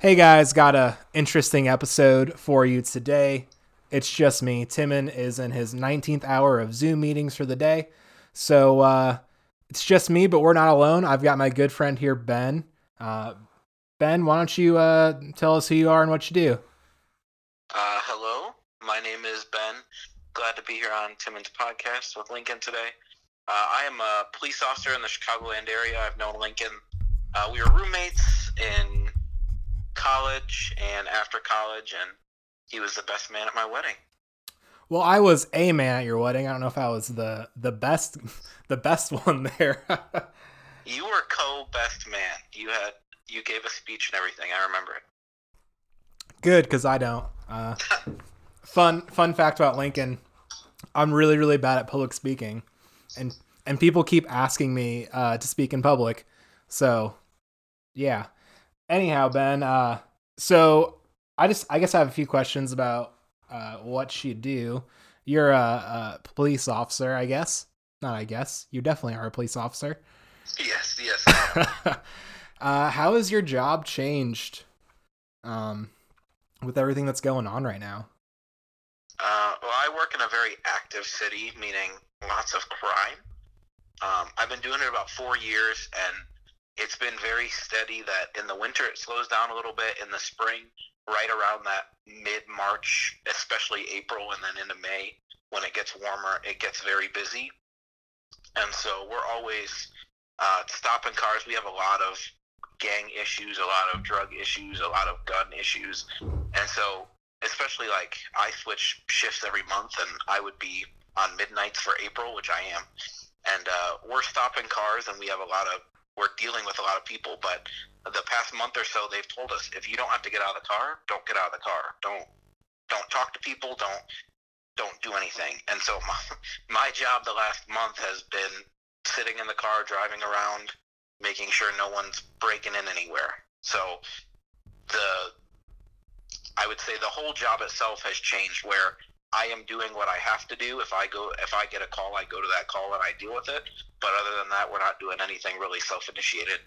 Hey guys, got a interesting episode for you today. It's just me. Timon is in his 19th hour of Zoom meetings for the day. So uh, it's just me, but we're not alone. I've got my good friend here, Ben. Uh, ben, why don't you uh, tell us who you are and what you do? Uh, hello, my name is Ben. Glad to be here on Timon's podcast with Lincoln today. Uh, I am a police officer in the Chicagoland area. I've known Lincoln. Uh, we were roommates in college and after college, and he was the best man at my wedding. Well, I was a man at your wedding. I don't know if I was the the best the best one there. you were co best man. You had you gave a speech and everything. I remember it. Good, because I don't. Uh, fun fun fact about Lincoln: I'm really really bad at public speaking, and and people keep asking me uh, to speak in public. So, yeah anyhow, Ben, uh, so I just I guess I have a few questions about uh, what you do. You're a, a, police officer, I guess. Not I guess. You definitely are a police officer. Yes, yes. uh, how has your job changed um, with everything that's going on right now? Uh, well, I work in a very active city, meaning lots of crime. Um, I've been doing it about four years, and it's been very steady that in the winter it slows down a little bit in the spring right around that mid march especially april and then into may when it gets warmer it gets very busy. And so we're always uh, stopping cars. We have a lot of gang issues a lot of drug issues a lot of gun issues. And so especially like i switch shifts every month and i would be on midnights for april which i am. And uh, we're stopping cars and we have a lot of we're dealing with a lot of people. But the past month or so, they've told us if you don't have to get out of the car, don't get out of the car. Don't don't talk to people. Don't don't do anything. And so my my job the last month has been sitting in the car, driving around, making sure no one's breaking in anywhere. So the I would say the whole job itself has changed where I am doing what I have to do. If I go, if I get a call, I go to that call and I deal with it. But other than that, we're not doing anything really self-initiated.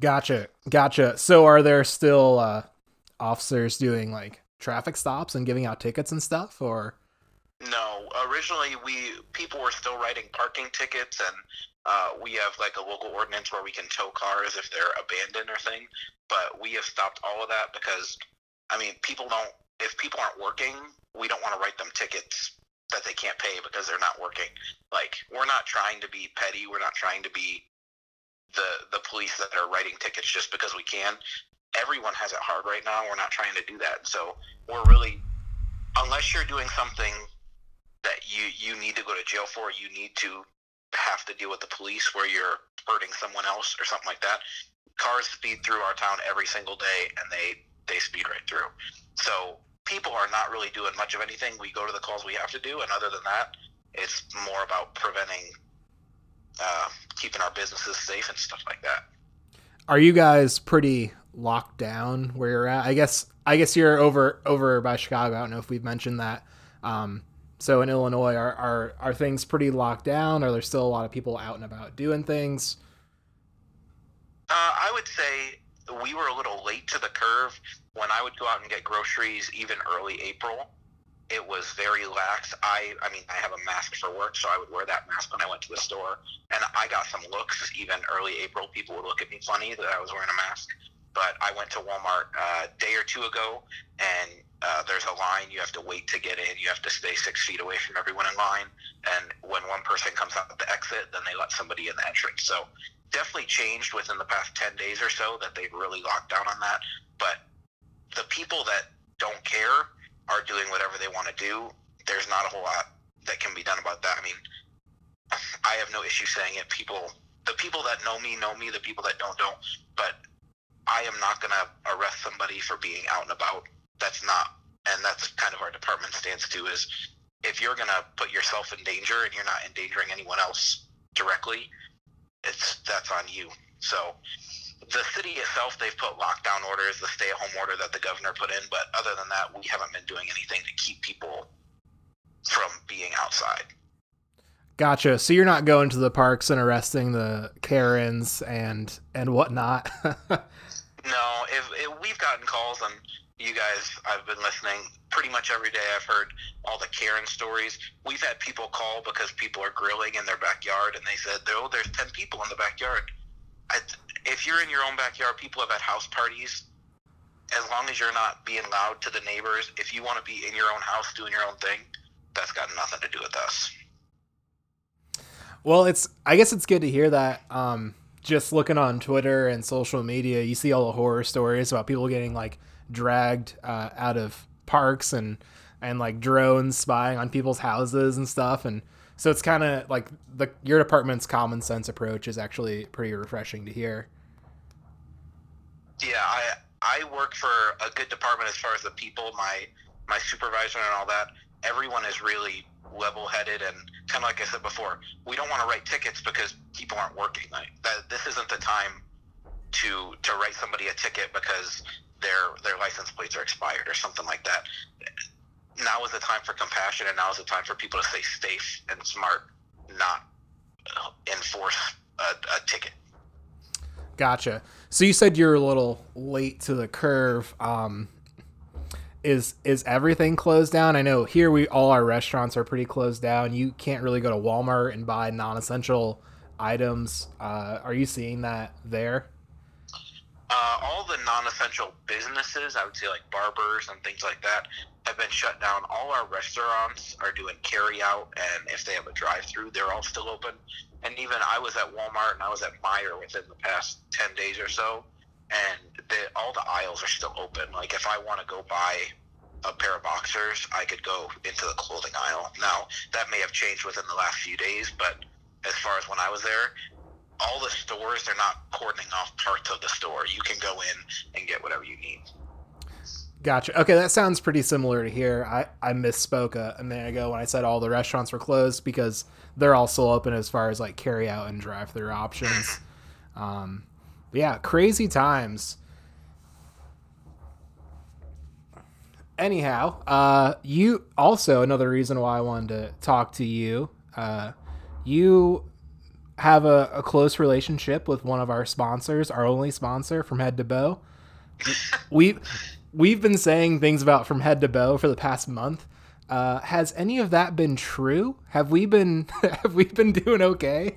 Gotcha, gotcha. So, are there still uh, officers doing like traffic stops and giving out tickets and stuff, or? No, originally we people were still writing parking tickets, and uh, we have like a local ordinance where we can tow cars if they're abandoned or thing. But we have stopped all of that because, I mean, people don't if people aren't working, we don't want to write them tickets that they can't pay because they're not working. Like we're not trying to be petty. We're not trying to be the the police that are writing tickets just because we can. Everyone has it hard right now. We're not trying to do that. So we're really, unless you're doing something that you you need to go to jail for, you need to have to deal with the police where you're hurting someone else or something like that. Cars speed through our town every single day, and they they speed right through. So people are not really doing much of anything. We go to the calls we have to do, and other than that, it's more about preventing, uh, keeping our businesses safe and stuff like that. Are you guys pretty locked down where you're at? I guess I guess you're over over by Chicago. I don't know if we've mentioned that. Um, so in Illinois, are, are are things pretty locked down? Are there still a lot of people out and about doing things? Uh, I would say we were a little late to the curve. When I would go out and get groceries, even early April, it was very lax. I, I mean, I have a mask for work, so I would wear that mask when I went to the store, and I got some looks. Even early April, people would look at me funny that I was wearing a mask. But I went to Walmart a day or two ago, and uh, there's a line. You have to wait to get in. You have to stay six feet away from everyone in line. And when one person comes out the exit, then they let somebody in the entrance. So definitely changed within the past 10 days or so that they've really locked down on that. But the people that don't care are doing whatever they want to do. There's not a whole lot that can be done about that. I mean, I have no issue saying it. People, the people that know me know me. The people that don't don't. But I am not going to arrest somebody for being out and about. That's not, and that's kind of our department stance too. Is if you're going to put yourself in danger and you're not endangering anyone else directly, it's that's on you. So the city itself, they've put lockdown orders, the stay-at-home order that the governor put in, but other than that, we haven't been doing anything to keep people from being outside. Gotcha. So you're not going to the parks and arresting the Karens and and whatnot. no, if it, we've gotten calls and you guys, I've been listening pretty much every day. I've heard all the Karen stories. We've had people call because people are grilling in their backyard, and they said, "Oh, there's ten people in the backyard." I, if you're in your own backyard, people have had house parties. As long as you're not being loud to the neighbors, if you want to be in your own house doing your own thing, that's got nothing to do with us. Well, it's I guess it's good to hear that. Um, just looking on Twitter and social media, you see all the horror stories about people getting like dragged uh, out of parks and and like drones spying on people's houses and stuff, and so it's kind of like the your department's common sense approach is actually pretty refreshing to hear. Yeah, I I work for a good department as far as the people, my my supervisor and all that. Everyone is really level headed and kind of like I said before, we don't want to write tickets because people aren't working. Like that, this isn't the time to to write somebody a ticket because their their license plates are expired or something like that. Now is the time for compassion, and now is the time for people to stay safe and smart, not enforce a, a ticket. Gotcha. So you said you're a little late to the curve. Um, is is everything closed down? I know here we all our restaurants are pretty closed down. You can't really go to Walmart and buy non-essential items. Uh, are you seeing that there? Uh, all the non-essential businesses, I would say like barbers and things like that, have been shut down. All our restaurants are doing carry-out, and if they have a drive-through, they're all still open. And even I was at Walmart and I was at Meijer within the past ten days or so, and the, all the aisles are still open. Like if I want to go buy a pair of boxers, I could go into the clothing aisle. Now that may have changed within the last few days, but as far as when I was there, all the stores they're not cordoning off parts of the store. You can go in and get whatever you need. Gotcha. Okay, that sounds pretty similar to here. I, I misspoke a, a minute ago when I said all the restaurants were closed because they're all still open as far as like carry out and drive through options. Um, yeah, crazy times. Anyhow, uh, you also another reason why I wanted to talk to you. Uh, you have a, a close relationship with one of our sponsors, our only sponsor from Head to Bow. we we've been saying things about from Head to Bow for the past month. Uh, has any of that been true? Have we been have we been doing okay?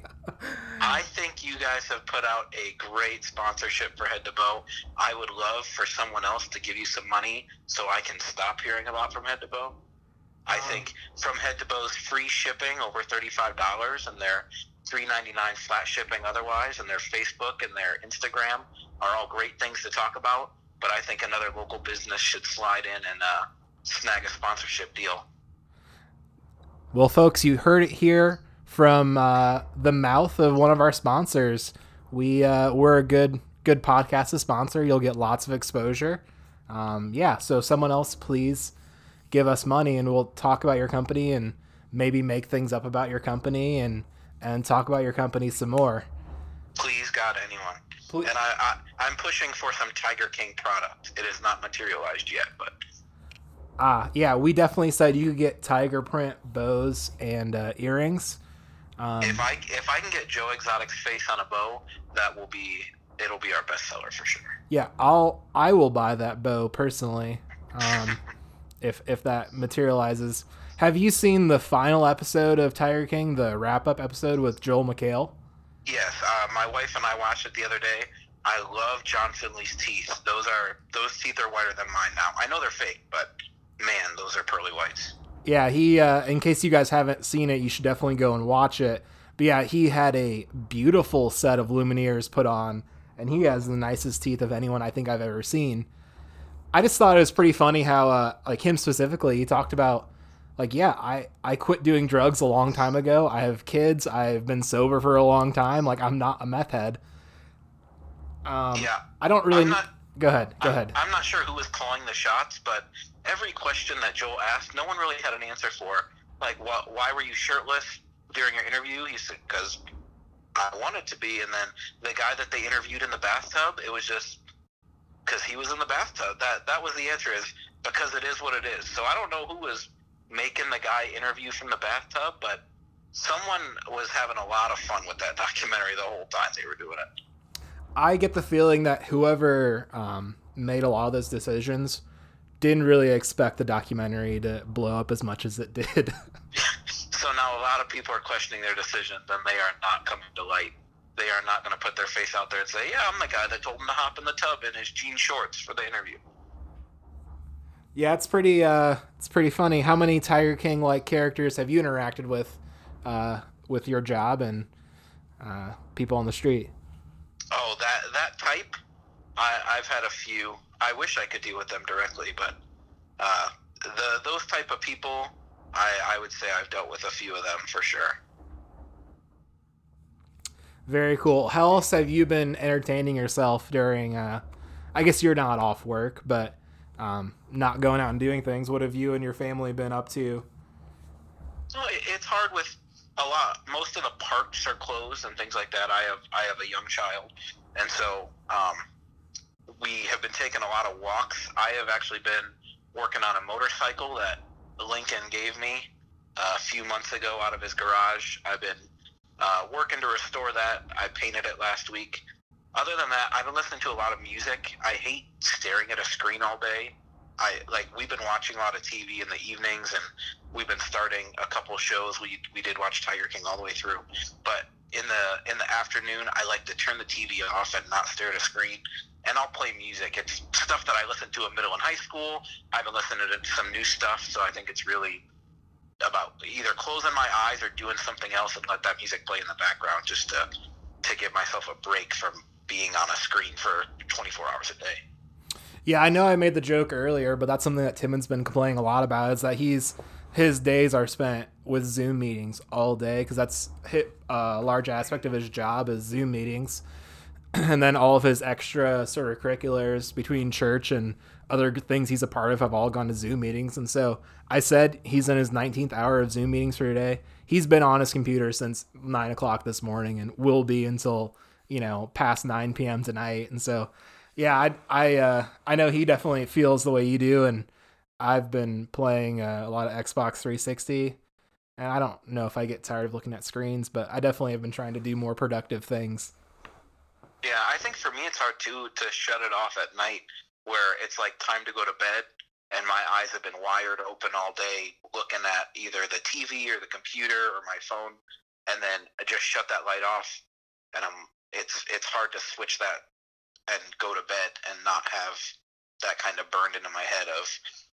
I think you guys have put out a great sponsorship for Head to Bow. I would love for someone else to give you some money so I can stop hearing about From Head to Bow. I think From Head to Bow's free shipping over $35 and their $3.99 flat shipping otherwise, and their Facebook and their Instagram are all great things to talk about. But I think another local business should slide in and uh, snag a sponsorship deal. Well, folks, you heard it here from uh, the mouth of one of our sponsors. We uh, we're a good good podcast to sponsor. You'll get lots of exposure. Um, yeah, so someone else, please give us money, and we'll talk about your company and maybe make things up about your company and and talk about your company some more. Please, God, anyone. Please. And I, I I'm pushing for some Tiger King product. It is not materialized yet, but Ah, yeah, we definitely said you could get tiger print bows and uh, earrings. Um, if I if I can get Joe Exotic's face on a bow, that will be it'll be our bestseller for sure. Yeah, I'll I will buy that bow personally, um, if if that materializes. Have you seen the final episode of Tiger King, the wrap up episode with Joel McHale? Yes, uh, my wife and I watched it the other day. I love John Finlay's teeth. Those are those teeth are whiter than mine now. I know they're fake, but man, those are pearly whites yeah, he. Uh, in case you guys haven't seen it, you should definitely go and watch it. But yeah, he had a beautiful set of Lumineers put on, and he has the nicest teeth of anyone I think I've ever seen. I just thought it was pretty funny how, uh, like him specifically, he talked about, like, yeah, I I quit doing drugs a long time ago. I have kids. I've been sober for a long time. Like, I'm not a meth head. Um, yeah, I don't really. Not, go ahead. Go I'm, ahead. I'm not sure who was calling the shots, but every question that Joel asked, no one really had an answer for. Like, what? Why were you shirtless during your interview? He said, "Because I wanted to be." And then the guy that they interviewed in the bathtub, it was just because he was in the bathtub. That that was the answer. Is because it is what it is. So I don't know who was making the guy interview from the bathtub, but someone was having a lot of fun with that documentary the whole time they were doing it. I get the feeling that whoever um, made a lot of those decisions didn't really expect the documentary to blow up as much as it did. so now a lot of people are questioning their decisions, and they are not coming to light. They are not going to put their face out there and say, "Yeah, I'm the guy that told him to hop in the tub in his jean shorts for the interview." Yeah, it's pretty. Uh, it's pretty funny. How many Tiger King like characters have you interacted with, uh, with your job and uh, people on the street? Oh, that that type. I, I've had a few. I wish I could deal with them directly, but uh, the those type of people, I, I would say I've dealt with a few of them for sure. Very cool. How else have you been entertaining yourself during? Uh, I guess you're not off work, but um, not going out and doing things. What have you and your family been up to? It's hard with a lot. Most of the parks are closed and things like that. I have I have a young child, and so um, we have been taking a lot of walks. I have actually been working on a motorcycle that Lincoln gave me uh, a few months ago out of his garage. I've been uh, working to restore that. I painted it last week. Other than that, I've been listening to a lot of music. I hate staring at a screen all day. I like we've been watching a lot of TV in the evenings, and we've been starting a couple shows. We we did watch Tiger King all the way through, but in the in the afternoon, I like to turn the TV off and not stare at a screen and I'll play music. It's stuff that I listened to in middle and high school. I've been listening to some new stuff, so I think it's really about either closing my eyes or doing something else and let that music play in the background just to to give myself a break from being on a screen for 24 hours a day. Yeah, I know I made the joke earlier, but that's something that Timon's been complaining a lot about is that he's his days are spent with Zoom meetings all day because that's hit uh, a large aspect of his job is Zoom meetings and then all of his extra sort of curriculars between church and other things he's a part of have all gone to Zoom meetings. And so I said he's in his 19th hour of Zoom meetings for today. He's been on his computer since nine o'clock this morning and will be until you know past 9 p.m. tonight. And so, yeah, I I uh, I know he definitely feels the way you do, and I've been playing uh, a lot of Xbox 360. And I don't know if I get tired of looking at screens, but I definitely have been trying to do more productive things. Yeah, I think for me it's hard too to shut it off at night where it's like time to go to bed and my eyes have been wired open all day looking at either the TV or the computer or my phone and then I just shut that light off and I'm it's it's hard to switch that and go to bed and not have that kind of burned into my head of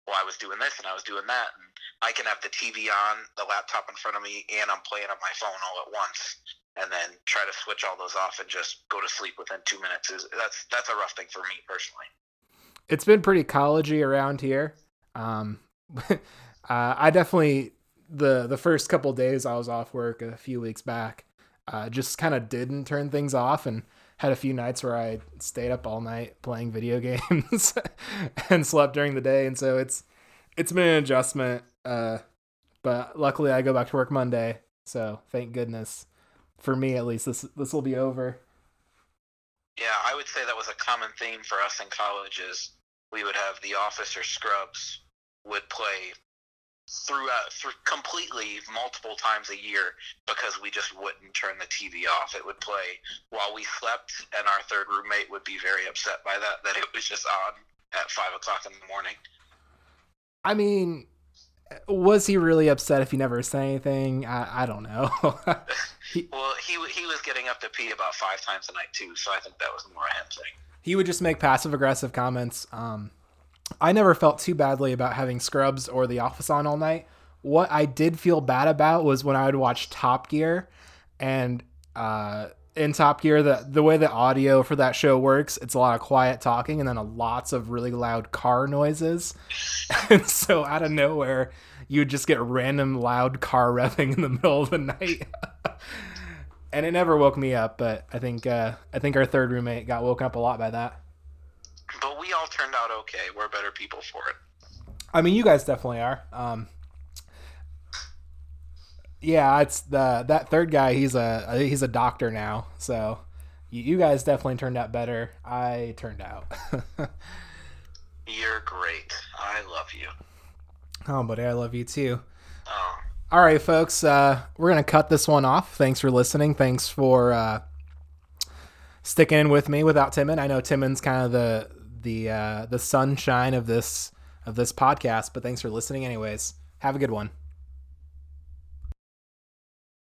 well I was doing this and I was doing that and I can have the TV on, the laptop in front of me and I'm playing on my phone all at once and then try to switch all those off and just go to sleep within two minutes is that's that's a rough thing for me personally. It's been pretty collegey around here. Um, uh, I definitely the the first couple days I was off work a few weeks back, uh, just kind of didn't turn things off and had a few nights where I stayed up all night playing video games and slept during the day, and so it's it's been an adjustment. Uh, but luckily I go back to work Monday, so thank goodness for me at least, this this will be over. Yeah, I would say that was a common theme for us in college. Is we would have the Office or Scrubs would play throughout through completely multiple times a year because we just wouldn't turn the TV off. It would play while we slept, and our third roommate would be very upset by that that it was just on at five o'clock in the morning. I mean, was he really upset if he never said anything? I, I don't know. he, well, he he was getting up to pee about five times a night too, so I think that was more a him thing. He would just make passive aggressive comments. Um, I never felt too badly about having Scrubs or The Office on all night. What I did feel bad about was when I would watch Top Gear, and uh, in Top Gear, the the way the audio for that show works, it's a lot of quiet talking and then a lots of really loud car noises. and so out of nowhere, you would just get random loud car revving in the middle of the night. and it never woke me up, but I think uh, I think our third roommate got woken up a lot by that. All turned out okay. We're better people for it. I mean, you guys definitely are. Um, yeah, it's the that third guy. He's a he's a doctor now. So you, you guys definitely turned out better. I turned out. You're great. I love you. Oh, buddy, I love you too. Oh. All right, folks. Uh, we're gonna cut this one off. Thanks for listening. Thanks for uh, sticking in with me without Timon. I know Timon's kind of the the uh, the sunshine of this of this podcast. But thanks for listening, anyways. Have a good one.